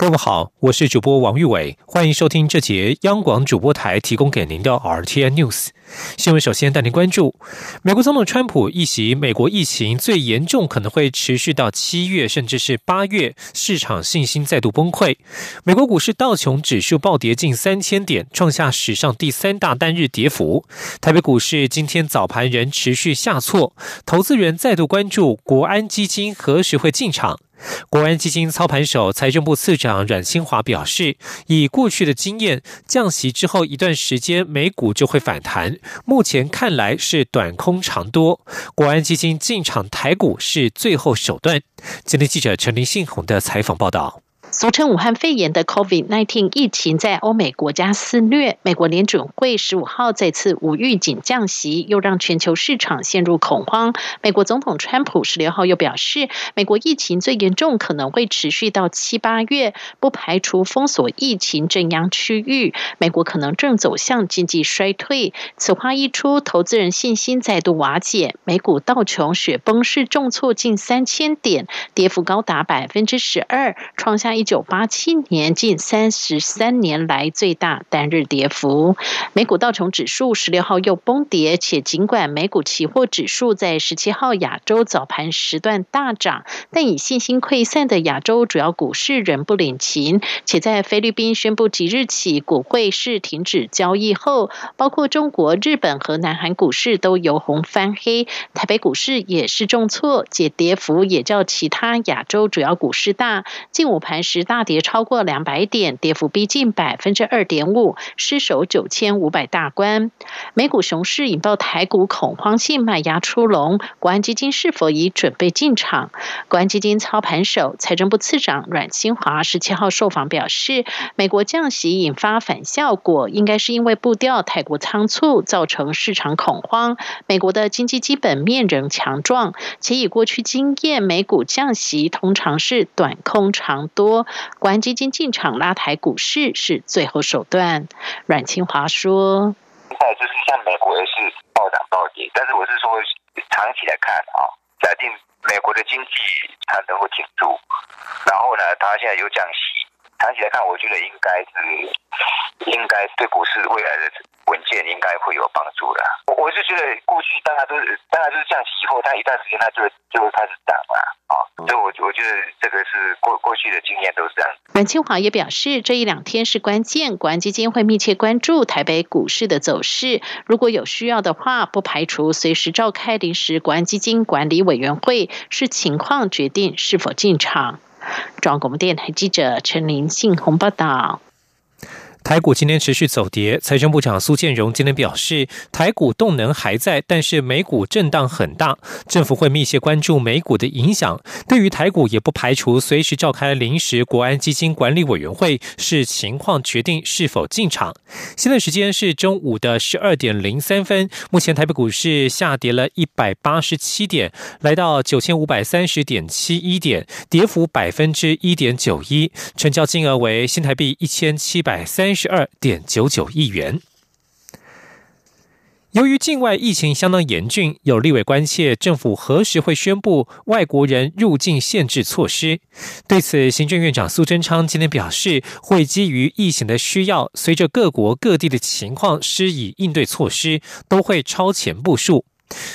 各位好，我是主播王玉伟，欢迎收听这节央广主播台提供给您的 RTN News 新闻。首先带您关注，美国总统川普一席，美国疫情最严重可能会持续到七月，甚至是八月，市场信心再度崩溃。美国股市道琼指数暴跌近三千点，创下史上第三大单日跌幅。台北股市今天早盘仍持续下挫，投资人再度关注国安基金何时会进场。国安基金操盘手、财政部次长阮新华表示，以过去的经验，降息之后一段时间，美股就会反弹。目前看来是短空长多，国安基金进场台股是最后手段。今天记者陈林信宏的采访报道。俗称武汉肺炎的 COVID-19 疫情在欧美国家肆虐，美国联准会十五号再次无预警降息，又让全球市场陷入恐慌。美国总统川普十六号又表示，美国疫情最严重可能会持续到七八月，不排除封锁疫情正央区域，美国可能正走向经济衰退。此话一出，投资人信心再度瓦解，美股道琼雪崩式重挫近三千点，跌幅高达百分之十二，创下。一九八七年近三十三年来最大单日跌幅，美股道琼指数十六号又崩跌，且尽管美股期货指数在十七号亚洲早盘时段大涨，但以信心溃散的亚洲主要股市仍不领情。且在菲律宾宣布即日起股汇市停止交易后，包括中国、日本和南韩股市都由红翻黑，台北股市也是重挫，且跌幅也较其他亚洲主要股市大，近午盘。时大跌超过两百点，跌幅逼近百分之二点五，失守九千五百大关。美股熊市引爆台股恐慌性卖压出笼，国安基金是否已准备进场？国安基金操盘手、财政部次长阮清华十七号受访表示，美国降息引发反效果，应该是因为步调太过仓促，造成市场恐慌。美国的经济基本面仍强壮，且以过去经验，美股降息通常是短空长多。国安基金进场拉抬股市是最后手段。阮清华说：“现在就是像美国也是暴涨暴跌，但是我是说长期来看啊，假定美国的经济它能够挺住，然后呢，它现在有降息，长期来看，我觉得应该是应该对股市未来的。”文件应该会有帮助的。我我是觉得过去大家都是，大家就是降息以后，它一段时间它就就会开始涨了啊。所以，我我觉得这个是过过去的经验都是这样。阮清华也表示，这一两天是关键，国安基金会密切关注台北股市的走势。如果有需要的话，不排除随时召开临时国安基金管理委员会，视情况决定是否进场。中央广播电台记者陈林信宏报道。台股今天持续走跌，财政部长苏建荣今天表示，台股动能还在，但是美股震荡很大，政府会密切关注美股的影响。对于台股，也不排除随时召开临时国安基金管理委员会，视情况决定是否进场。现在时间是中午的十二点零三分，目前台北股市下跌了一百八十七点，来到九千五百三十点七一点，跌幅百分之一点九一，成交金额为新台币一千七百三。十二点九九亿元。由于境外疫情相当严峻，有立委关切政府何时会宣布外国人入境限制措施。对此，行政院长苏贞昌今天表示，会基于疫情的需要，随着各国各地的情况施以应对措施，都会超前部署。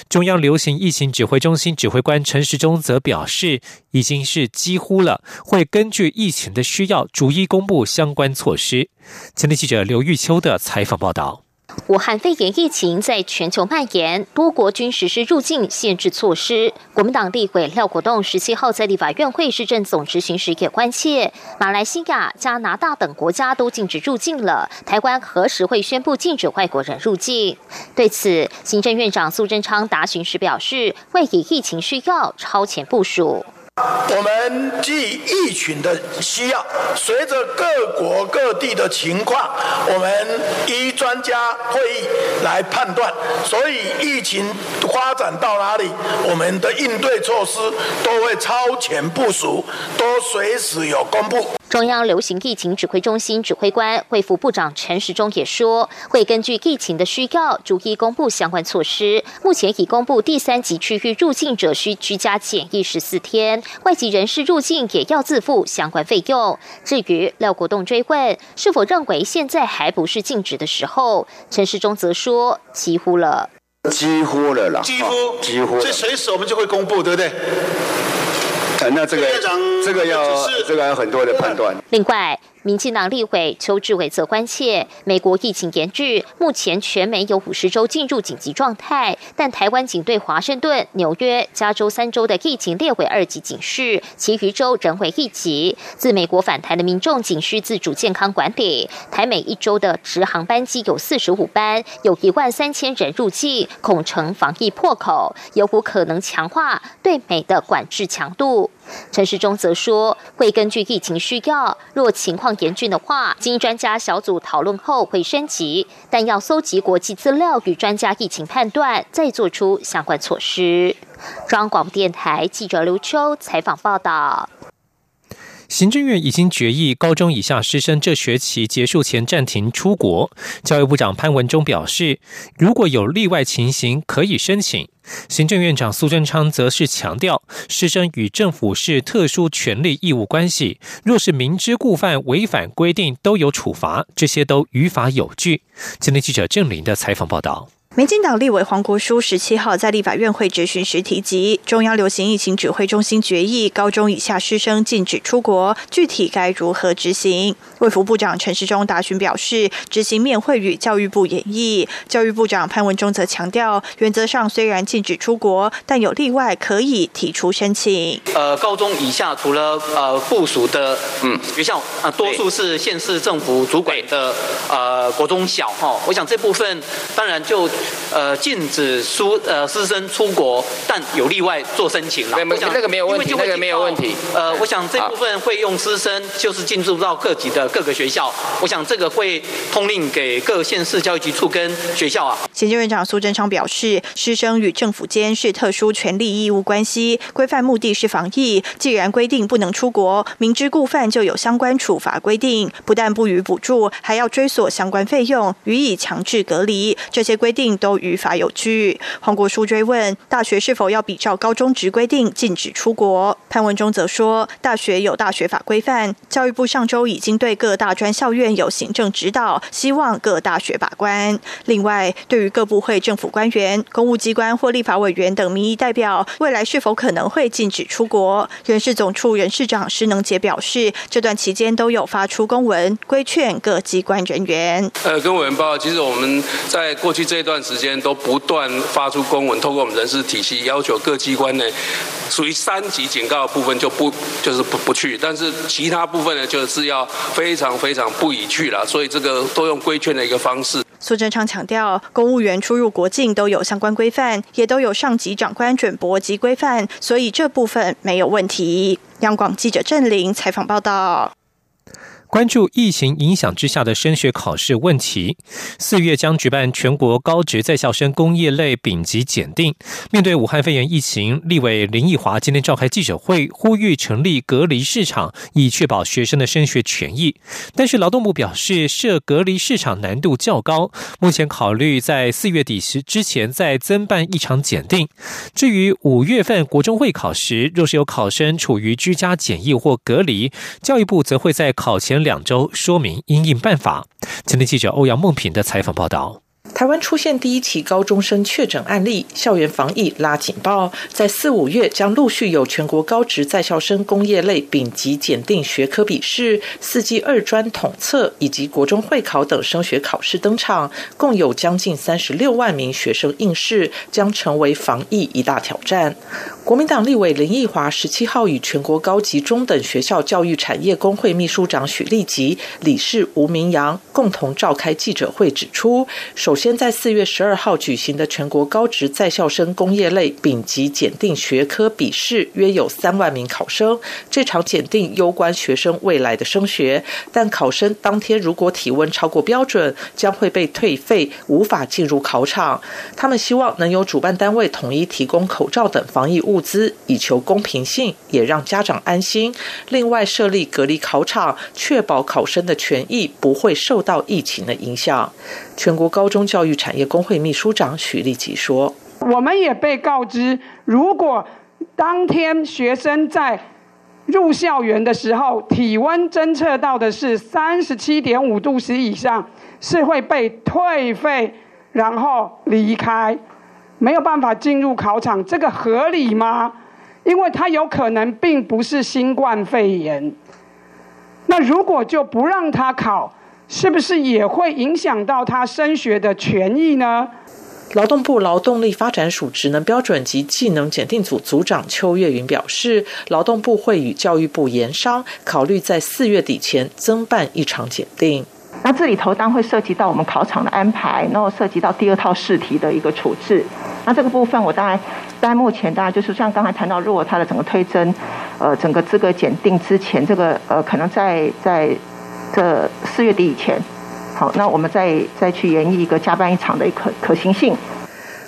中央流行疫情指挥中心指挥官陈时中则表示，已经是几乎了，会根据疫情的需要，逐一公布相关措施。前天记者刘玉秋的采访报道。武汉肺炎疫情在全球蔓延，多国均实施入境限制措施。国民党立委廖国栋十七号在立法院会市政总执行时也关切，马来西亚、加拿大等国家都禁止入境了，台湾何时会宣布禁止外国人入境？对此，行政院长苏贞昌答询时表示，会以疫情需要超前部署。我们基于疫情的需要，随着各国各地的情况，我们依专家会议来判断。所以疫情发展到哪里，我们的应对措施都会超前部署，都随时有公布。中央流行疫情指挥中心指挥官、卫副部长陈时中也说，会根据疫情的需要，逐一公布相关措施。目前已公布第三级区域入境者需居家检疫十四天，外籍人士入境也要自付相关费用。至于廖国栋追问是否认为现在还不是禁止的时候，陈世忠则说，几乎了。几乎了啦，几乎几乎，所以随时我们就会公布，对不对？那这个这个要这个有很多的判断。另外。民进党立委邱志伟则关切，美国疫情严峻，目前全美有五十州进入紧急状态，但台湾仅对华盛顿、纽约、加州三州的疫情列为二级警示，其余州仍为一级。自美国返台的民众仅需自主健康管理。台美一周的直航班机有四十五班，有一万三千人入境，恐成防疫破口，有股可能强化对美的管制强度。陈时中则说，会根据疫情需要，若情况严峻的话，经专家小组讨论后会升级，但要搜集国际资料与专家疫情判断，再做出相关措施。中央广播电台记者刘秋采访报道。行政院已经决议，高中以下师生这学期结束前暂停出国。教育部长潘文忠表示，如果有例外情形，可以申请。行政院长苏贞昌则是强调，师生与政府是特殊权利义务关系，若是明知故犯、违反规定，都有处罚，这些都于法有据。今天记者郑林的采访报道。民进党立委黄国书十七号在立法院会质询时提及，中央流行疫情指挥中心决议，高中以下师生禁止出国，具体该如何执行？卫福部长陈时中答询表示，执行面会与教育部演绎。教育部长潘文忠则强调，原则上虽然禁止出国，但有例外可以提出申请。呃，高中以下除了呃附属的嗯学校啊，多数是县市政府主管的呃国中小哈，我想这部分当然就。呃，禁止书呃师生出国，但有例外做申请了。我想那个没有问题，那个没有问题。呃，我想这部分会用师生，就是进入到各级的各个学校。我想这个会通令给各县市教育局处跟学校啊。行政院长苏贞昌表示，师生与政府间是特殊权利义务关系，规范目的是防疫。既然规定不能出国，明知故犯就有相关处罚规定，不但不予补助，还要追索相关费用，予以强制隔离。这些规定。都于法有据。黄国书追问大学是否要比照高中职规定禁止出国，潘文忠则说，大学有大学法规范，教育部上周已经对各大专校院有行政指导，希望各大学把关。另外，对于各部会政府官员、公务机关或立法委员等民意代表，未来是否可能会禁止出国，人事总处人事长施能杰表示，这段期间都有发出公文规劝各机关人员。呃，跟委员报，其实我们在过去这一段。时间都不断发出公文，透过我们人事体系要求各机关呢，属于三级警告的部分就不就是不不去，但是其他部分呢就是要非常非常不宜去了，所以这个都用规劝的一个方式。苏贞昌强调，公务员出入国境都有相关规范，也都有上级长官准驳及规范，所以这部分没有问题。央广记者郑玲采访报道。关注疫情影响之下的升学考试问题，四月将举办全国高职在校生工业类丙级检定。面对武汉肺炎疫情，立委林奕华今天召开记者会，呼吁成立隔离市场，以确保学生的升学权益。但是劳动部表示，设隔离市场难度较高，目前考虑在四月底时之前再增办一场检定。至于五月份国中会考时，若是有考生处于居家检疫或隔离，教育部则会在考前。两周说明应应办法。今天记者欧阳梦平的采访报道。台湾出现第一起高中生确诊案例，校园防疫拉警报。在四五月将陆续有全国高职在校生工业类丙级检定学科笔试、四季二专统测以及国中会考等升学考试登场，共有将近三十六万名学生应试，将成为防疫一大挑战。国民党立委林奕华十七号与全国高级中等学校教育产业工会秘书长许立吉、理事吴明阳共同召开记者会，指出首。首先在四月十二号举行的全国高职在校生工业类丙级检定学科笔试，约有三万名考生。这场检定攸关学生未来的升学，但考生当天如果体温超过标准，将会被退费，无法进入考场。他们希望能由主办单位统一提供口罩等防疫物资，以求公平性，也让家长安心。另外设立隔离考场，确保考生的权益不会受到疫情的影响。全国高中教育产业工会秘书长许立吉说：“我们也被告知，如果当天学生在入校园的时候，体温侦测到的是三十七点五度 C 以上，是会被退费，然后离开，没有办法进入考场。这个合理吗？因为他有可能并不是新冠肺炎。那如果就不让他考？”是不是也会影响到他升学的权益呢？劳动部劳动力发展署职能标准及技能检定组组长邱月云表示，劳动部会与教育部研商，考虑在四月底前增办一场检定。那这里头当然会涉及到我们考场的安排，然后涉及到第二套试题的一个处置。那这个部分我当然，在目前当然就是像刚才谈到，如果他的整个推甄，呃，整个资格检定之前，这个呃，可能在在。这四月底以前，好，那我们再再去演绎一个加班一场的可可行性。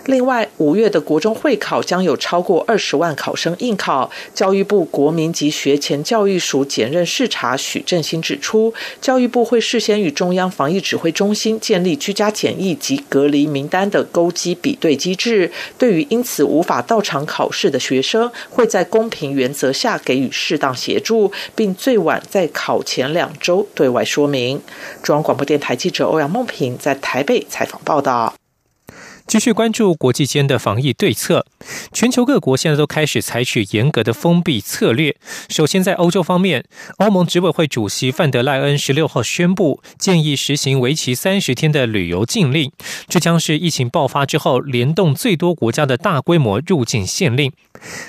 另外，五月的国中会考将有超过二十万考生应考。教育部国民及学前教育署检任视察许振兴指出，教育部会事先与中央防疫指挥中心建立居家检疫及隔离名单的勾稽比对机制。对于因此无法到场考试的学生，会在公平原则下给予适当协助，并最晚在考前两周对外说明。中央广播电台记者欧阳梦平在台北采访报道。继续关注国际间的防疫对策。全球各国现在都开始采取严格的封闭策略。首先，在欧洲方面，欧盟执委会主席范德赖恩十六号宣布，建议实行为期三十天的旅游禁令。这将是疫情爆发之后联动最多国家的大规模入境限令。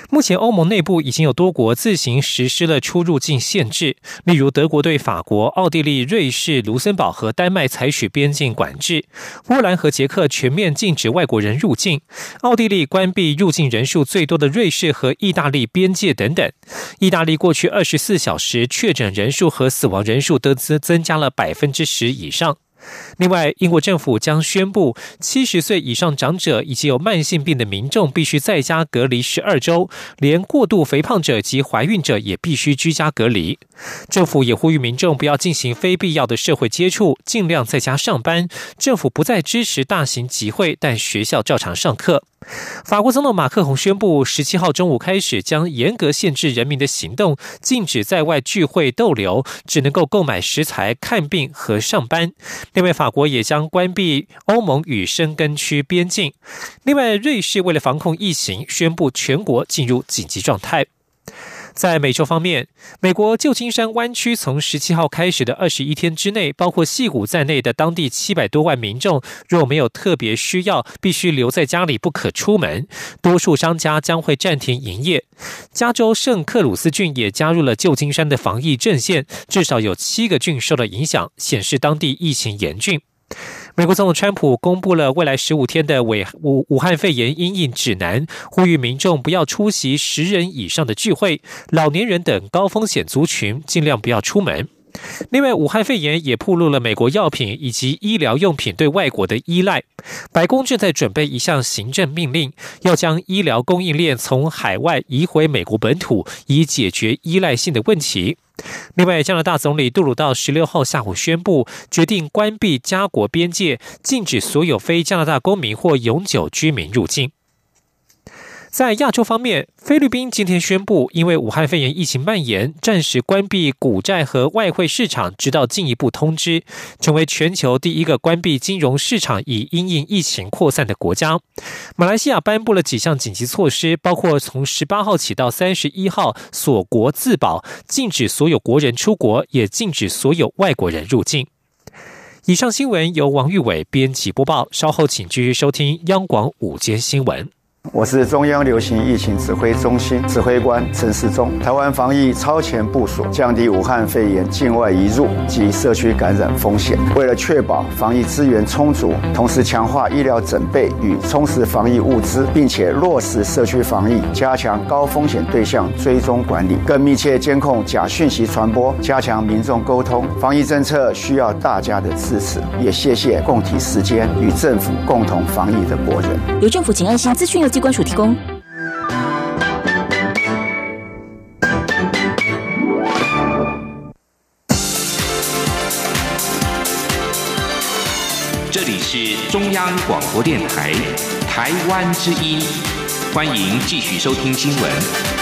目前，欧盟内部已经有多国自行实施了出入境限制，例如德国对法国、奥地利、瑞士、卢森堡和丹麦采取边境管制，波兰和捷克全面禁止。外国人入境，奥地利关闭入境人数最多的瑞士和意大利边界等等。意大利过去二十四小时确诊人数和死亡人数都增增加了百分之十以上。另外，英国政府将宣布，七十岁以上长者以及有慢性病的民众必须在家隔离十二周，连过度肥胖者及怀孕者也必须居家隔离。政府也呼吁民众不要进行非必要的社会接触，尽量在家上班。政府不再支持大型集会，但学校照常上课。法国总统马克龙宣布，十七号中午开始将严格限制人民的行动，禁止在外聚会逗留，只能够购买食材、看病和上班。另外，法国也将关闭欧盟与申根区边境。另外，瑞士为了防控疫情，宣布全国进入紧急状态。在美洲方面，美国旧金山湾区从十七号开始的二十一天之内，包括戏谷在内的当地七百多万民众，若没有特别需要，必须留在家里，不可出门。多数商家将会暂停营业。加州圣克鲁斯郡也加入了旧金山的防疫阵线，至少有七个郡受到影响，显示当地疫情严峻。美国总统川普公布了未来十五天的武武武汉肺炎阴影指南，呼吁民众不要出席十人以上的聚会，老年人等高风险族群尽量不要出门。另外，武汉肺炎也暴露了美国药品以及医疗用品对外国的依赖。白宫正在准备一项行政命令，要将医疗供应链从海外移回美国本土，以解决依赖性的问题。另外，加拿大总理杜鲁道十六号下午宣布，决定关闭加国边界，禁止所有非加拿大公民或永久居民入境。在亚洲方面，菲律宾今天宣布，因为武汉肺炎疫情蔓延，暂时关闭股债和外汇市场，直到进一步通知，成为全球第一个关闭金融市场以因应疫情扩散的国家。马来西亚颁布了几项紧急措施，包括从十八号起到三十一号锁国自保，禁止所有国人出国，也禁止所有外国人入境。以上新闻由王玉伟编辑播报，稍后请继续收听央广午间新闻。我是中央流行疫情指挥中心指挥官陈世忠。台湾防疫超前部署，降低武汉肺炎境外移入及社区感染风险。为了确保防疫资源充足，同时强化医疗准备与充实防疫物资，并且落实社区防疫，加强高风险对象追踪管理，更密切监控假讯息传播，加强民众沟通。防疫政策需要大家的支持，也谢谢共体时间与政府共同防疫的国人。由政府请安心资讯由机关署提供。这里是中央广播电台台湾之音，欢迎继续收听新闻。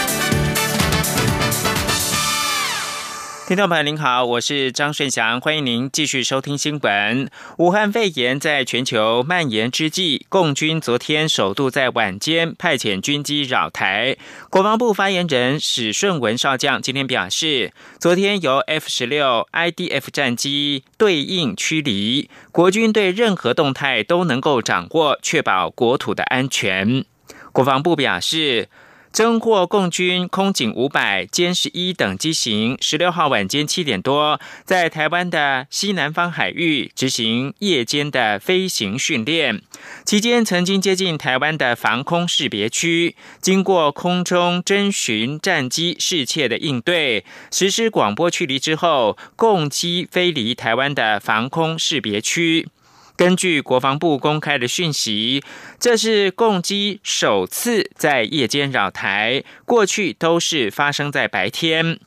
听众朋友您好，我是张顺祥，欢迎您继续收听新闻。武汉肺炎在全球蔓延之际，共军昨天首度在晚间派遣军机扰台。国防部发言人史顺文少将今天表示，昨天由 F 十六 IDF 战机对应驱离，国军对任何动态都能够掌握，确保国土的安全。国防部表示。侦获共军空警五百歼十一等机型，十六号晚间七点多，在台湾的西南方海域执行夜间的飞行训练，期间曾经接近台湾的防空识别区，经过空中侦巡战机适切的应对，实施广播驱离之后，共机飞离台湾的防空识别区。根据国防部公开的讯息，这是共机首次在夜间扰台，过去都是发生在白天。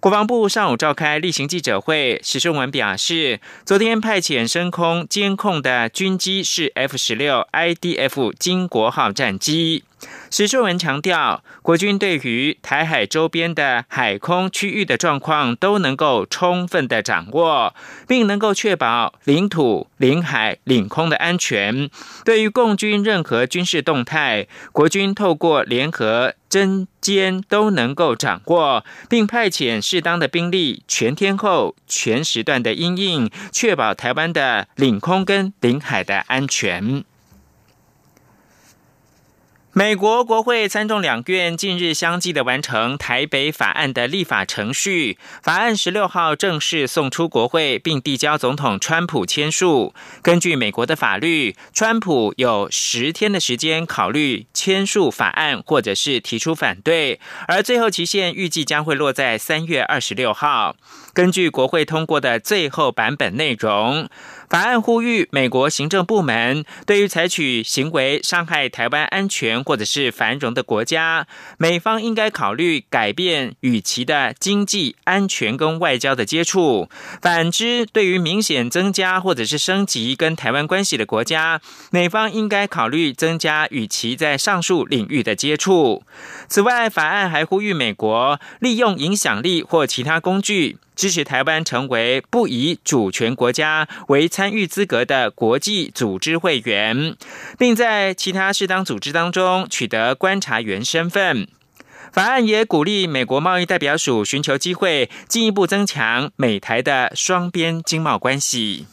国防部上午召开例行记者会，史顺文表示，昨天派遣升空监控的军机是 F 十六 IDF 金国号战机。史顺文强调，国军对于台海周边的海空区域的状况都能够充分的掌握，并能够确保领土、领海、领空的安全。对于共军任何军事动态，国军透过联合。针尖都能够掌握，并派遣适当的兵力，全天候、全时段的应应，确保台湾的领空跟领海的安全。美国国会参众两院近日相继的完成台北法案的立法程序，法案十六号正式送出国会，并递交总统川普签署。根据美国的法律，川普有十天的时间考虑签署法案，或者是提出反对，而最后期限预计将会落在三月二十六号。根据国会通过的最后版本内容。法案呼吁美国行政部门对于采取行为伤害台湾安全或者是繁荣的国家，美方应该考虑改变与其的经济、安全跟外交的接触。反之，对于明显增加或者是升级跟台湾关系的国家，美方应该考虑增加与其在上述领域的接触。此外，法案还呼吁美国利用影响力或其他工具。支持台湾成为不以主权国家为参与资格的国际组织会员，并在其他适当组织当中取得观察员身份。法案也鼓励美国贸易代表署寻求机会，进一步增强美台的双边经贸关系。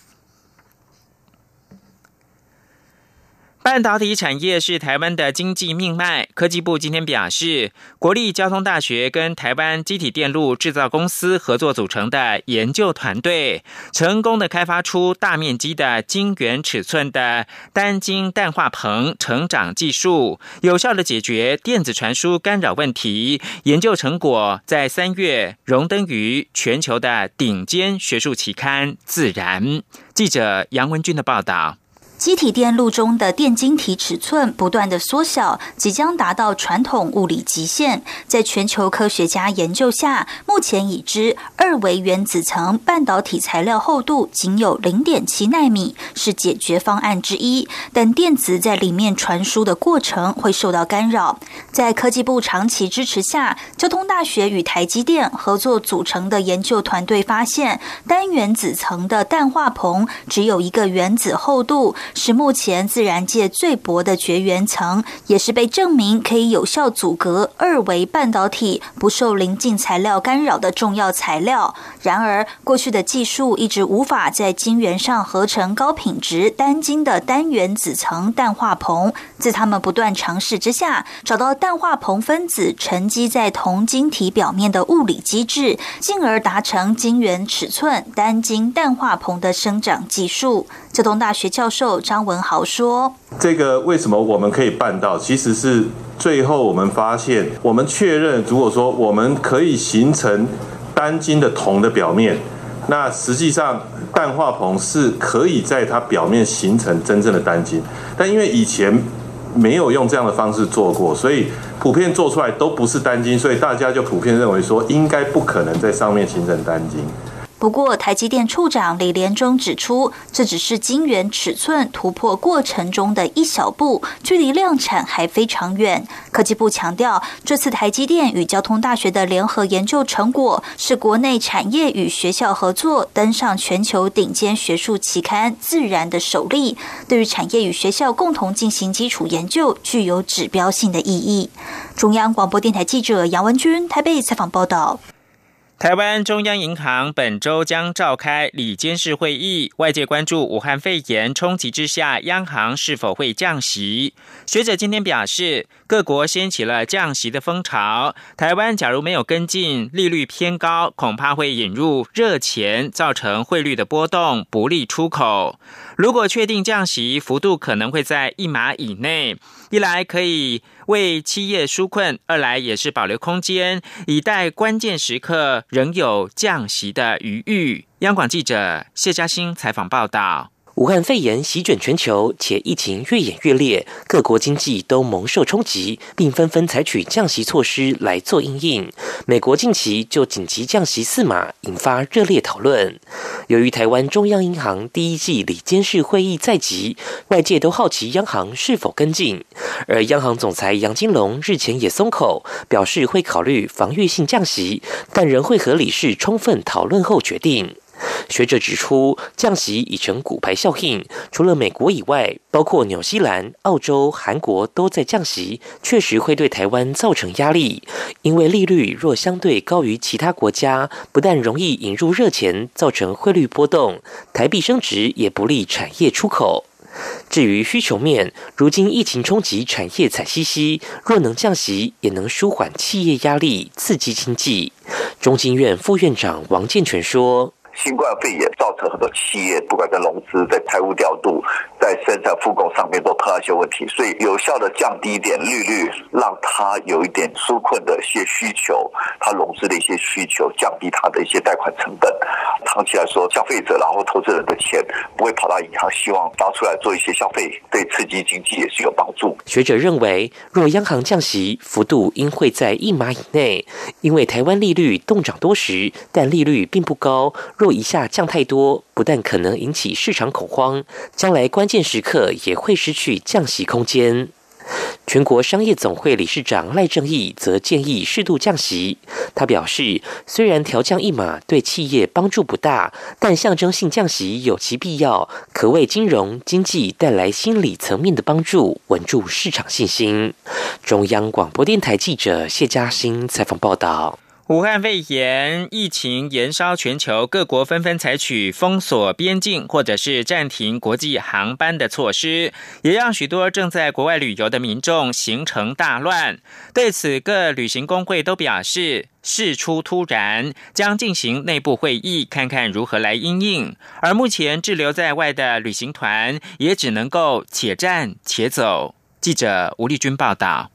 半导体产业是台湾的经济命脉。科技部今天表示，国立交通大学跟台湾机体电路制造公司合作组成的研究团队，成功的开发出大面积的晶圆尺寸的单晶氮化硼成长技术，有效的解决电子传输干扰问题。研究成果在三月荣登于全球的顶尖学术期刊《自然》。记者杨文军的报道。机体电路中的电晶体尺寸不断的缩小，即将达到传统物理极限。在全球科学家研究下，目前已知二维原子层半导体材料厚度仅有零点七纳米，是解决方案之一。但电子在里面传输的过程会受到干扰。在科技部长期支持下，交通大学与台积电合作组成的研究团队发现，单原子层的氮化硼只有一个原子厚度。是目前自然界最薄的绝缘层，也是被证明可以有效阻隔二维半导体不受临近材料干扰的重要材料。然而，过去的技术一直无法在晶圆上合成高品质单晶的单原子层氮化硼。在他们不断尝试之下，找到氮化硼分子沉积在铜晶体表面的物理机制，进而达成晶圆尺寸单晶氮化硼的生长技术。浙东大学教授张文豪说：“这个为什么我们可以办到？其实是最后我们发现，我们确认，如果说我们可以形成单晶的铜的表面，那实际上氮化硼是可以在它表面形成真正的单晶。但因为以前没有用这样的方式做过，所以普遍做出来都不是单晶，所以大家就普遍认为说，应该不可能在上面形成单晶。”不过，台积电处长李连忠指出，这只是晶圆尺寸突破过程中的一小步，距离量产还非常远。科技部强调，这次台积电与交通大学的联合研究成果，是国内产业与学校合作登上全球顶尖学术期刊《自然》的首例，对于产业与学校共同进行基础研究，具有指标性的意义。中央广播电台记者杨文君台北采访报道。台湾中央银行本周将召开里监事会议，外界关注武汉肺炎冲击之下，央行是否会降息？学者今天表示，各国掀起了降息的风潮，台湾假如没有跟进，利率偏高，恐怕会引入热钱，造成汇率的波动，不利出口。如果确定降息，幅度可能会在一码以内。一来可以为企业纾困，二来也是保留空间，以待关键时刻仍有降息的余裕。央广记者谢嘉欣采访报道。武汉肺炎席卷全球，且疫情越演越烈，各国经济都蒙受冲击，并纷纷采取降息措施来做应应。美国近期就紧急降息四码，引发热烈讨论。由于台湾中央银行第一季理监事会议在即，外界都好奇央行是否跟进。而央行总裁杨金龙日前也松口，表示会考虑防御性降息，但仍会和理事充分讨论后决定。学者指出，降息已成骨牌效应，除了美国以外，包括纽西兰、澳洲、韩国都在降息，确实会对台湾造成压力。因为利率若相对高于其他国家，不但容易引入热钱，造成汇率波动，台币升值也不利产业出口。至于需求面，如今疫情冲击产业惨兮兮，若能降息，也能舒缓企业压力，刺激经济。中经院副院长王健全说。新冠肺炎造成很多企业，不管在融资、在财务调度、在生产复工上面都碰到一些问题，所以有效的降低一点利率，让他有一点纾困的一些需求，他融资的一些需求，降低他的一些贷款成本。长期来说，消费者然后投资人的钱不会跑到银行，希望拿出来做一些消费，对刺激经济也是有帮助。学者认为，若央行降息幅度应会在一码以内，因为台湾利率动涨多时，但利率并不高。若一下降太多，不但可能引起市场恐慌，将来关键时刻也会失去降息空间。全国商业总会理事长赖正义则建议适度降息。他表示，虽然调降一码对企业帮助不大，但象征性降息有其必要，可为金融经济带来心理层面的帮助，稳住市场信心。中央广播电台记者谢嘉欣采访报道。武汉肺炎疫情延烧全球，各国纷纷采取封锁边境或者是暂停国际航班的措施，也让许多正在国外旅游的民众行程大乱。对此，各旅行工会都表示，事出突然，将进行内部会议，看看如何来应应。而目前滞留在外的旅行团也只能够且战且走。记者吴丽君报道。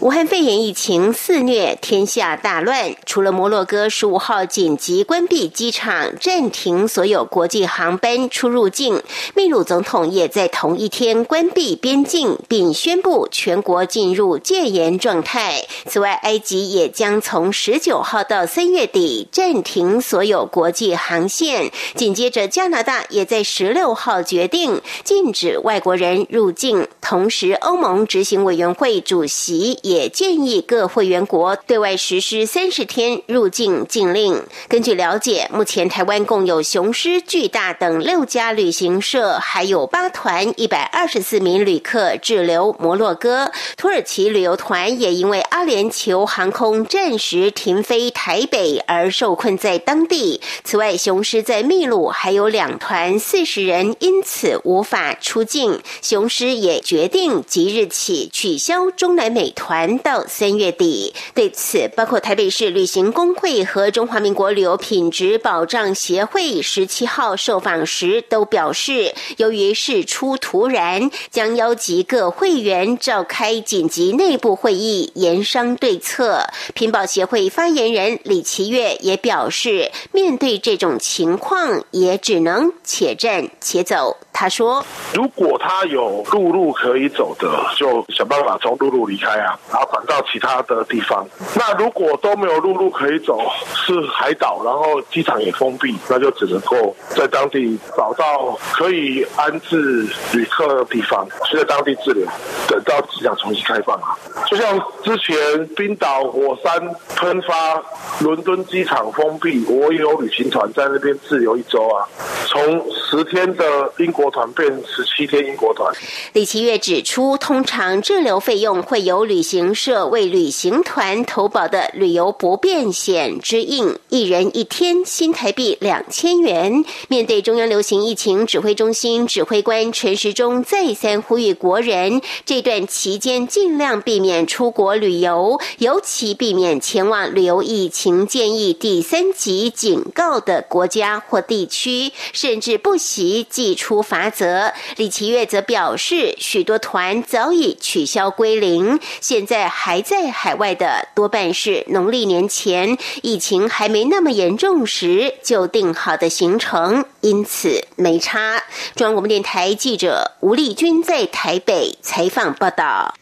武汉肺炎疫情肆虐，天下大乱。除了摩洛哥十五号紧急关闭机场，暂停所有国际航班出入境，秘鲁总统也在同一天关闭边境，并宣布全国进入戒严状态。此外，埃及也将从十九号到三月底暂停所有国际航线。紧接着，加拿大也在十六号决定禁止外国人入境。同时，欧盟执行委员会主席。也建议各会员国对外实施三十天入境禁令。根据了解，目前台湾共有雄狮、巨大等六家旅行社，还有八团一百二十四名旅客滞留摩洛哥。土耳其旅游团也因为阿联酋航空暂时停飞台北而受困在当地。此外，雄狮在秘鲁还有两团四十人，因此无法出境。雄狮也决定即日起取消中南美团到三月底。对此，包括台北市旅行工会和中华民国旅游品质保障协会十七号受访时都表示，由于事出突然，将邀集各会员召开紧急内部会议，研商对策。品保协会发言人李奇月也表示，面对这种情况，也只能且战且走。他说：“如果他有陆路可以走的，就想办法从陆路离开啊，然后转到其他的地方。那如果都没有陆路可以走，是海岛，然后机场也封闭，那就只能够在当地找到可以安置旅客的地方，去在当地滞留，等到机场重新开放啊。就像之前冰岛火山喷发，伦敦机场封闭，我也有旅行团在那边滞留一周啊，从十天的英国。”团变十七天英国团。李奇月指出，通常滞留费用会由旅行社为旅行团投保的旅游不便险支应，一人一天新台币两千元。面对中央流行疫情指挥中心指挥官陈时中再三呼吁国人，这段期间尽量避免出国旅游，尤其避免前往旅游疫情建议第三级警告的国家或地区，甚至不惜寄出法。罚则，李奇月则表示，许多团早已取消归零，现在还在海外的多半是农历年前疫情还没那么严重时就定好的行程，因此没差。中央广播电台记者吴丽君在台北采访报道。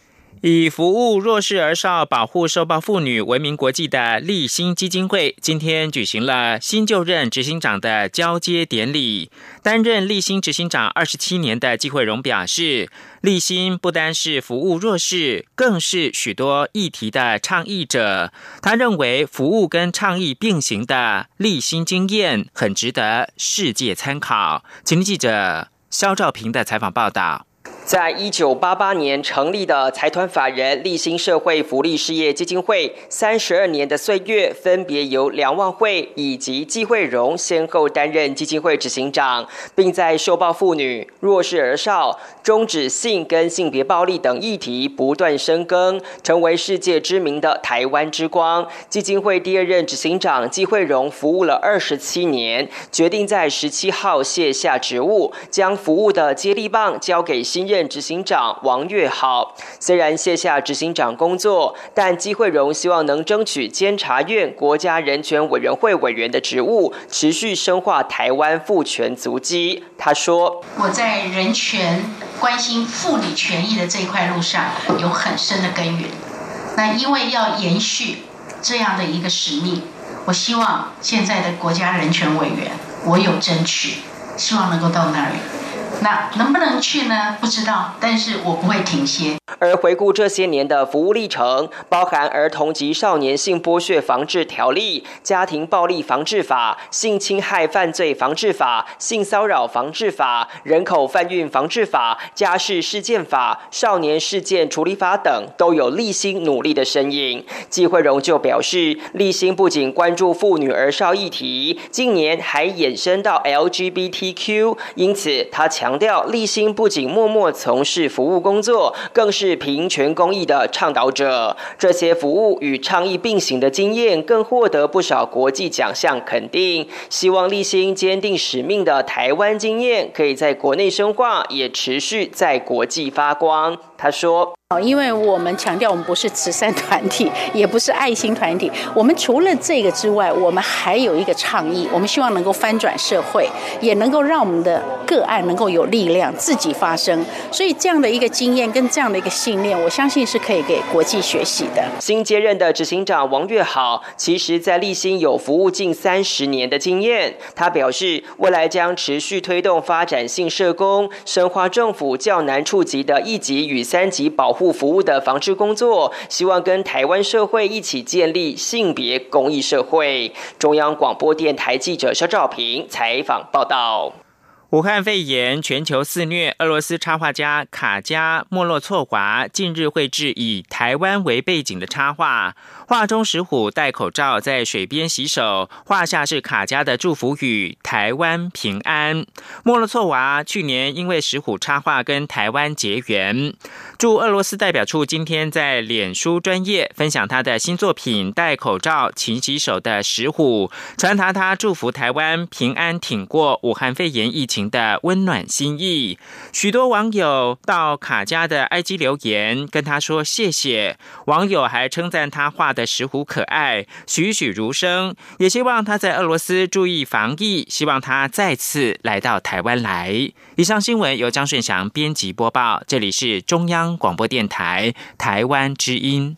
以服务弱势儿少、保护受暴妇女闻名国际的立新基金会，今天举行了新就任执行长的交接典礼。担任立新执行长二十七年的季慧荣表示，立新不单是服务弱势，更是许多议题的倡议者。他认为，服务跟倡议并行的立新经验，很值得世界参考。请听记者肖兆平的采访报道。在一九八八年成立的财团法人立新社会福利事业基金会，三十二年的岁月，分别由梁万惠以及季惠荣先后担任基金会执行长，并在受暴妇女、弱势儿少、终止性跟性别暴力等议题不断深耕，成为世界知名的台湾之光。基金会第二任执行长季惠荣服务了二十七年，决定在十七号卸下职务，将服务的接力棒交给新任。任执行长王月豪虽然卸下执行长工作，但季惠荣希望能争取监察院国家人权委员会委员的职务，持续深化台湾妇权足迹。他说：“我在人权关心妇女权益的这一块路上有很深的根源。那因为要延续这样的一个使命，我希望现在的国家人权委员，我有争取，希望能够到那里。”那能不能去呢？不知道，但是我不会停歇。而回顾这些年的服务历程，包含《儿童及少年性剥削防治条例》、《家庭暴力防治法》、《性侵害犯罪防治法》、《性骚扰防治法》、《人口贩运防治法》、《家事事件法》、《少年事件处理法》等，都有立新努力的身影。季慧荣就表示，立新不仅关注妇女儿少议题，近年还衍生到 LGBTQ，因此他强。强调立新不仅默默从事服务工作，更是平权公益的倡导者。这些服务与倡议并行的经验，更获得不少国际奖项肯定。希望立新坚定使命的台湾经验，可以在国内深化，也持续在国际发光。他说。哦因为我们强调，我们不是慈善团体，也不是爱心团体。我们除了这个之外，我们还有一个倡议，我们希望能够翻转社会，也能够让我们的个案能够有力量，自己发声。所以这样的一个经验跟这样的一个信念，我相信是可以给国际学习的。新接任的执行长王月好，其实在立新有服务近三十年的经验。他表示，未来将持续推动发展性社工，深化政府较难触及的一级与三级保护。服务的防治工作，希望跟台湾社会一起建立性别公益社会。中央广播电台记者肖兆平采访报道。武汉肺炎全球肆虐，俄罗斯插画家卡加莫洛措娃近日绘制以台湾为背景的插画。画中石虎戴口罩在水边洗手，画下是卡加的祝福语：“台湾平安。”莫洛措娃去年因为石虎插画跟台湾结缘，驻俄罗斯代表处今天在脸书专业分享他的新作品《戴口罩勤洗手的石虎》，传达他祝福台湾平安挺过武汉肺炎疫情的温暖心意。许多网友到卡家的 IG 留言跟他说谢谢，网友还称赞他画。的石虎可爱，栩栩如生，也希望他在俄罗斯注意防疫，希望他再次来到台湾来。以上新闻由张顺祥编辑播报，这里是中央广播电台台湾之音。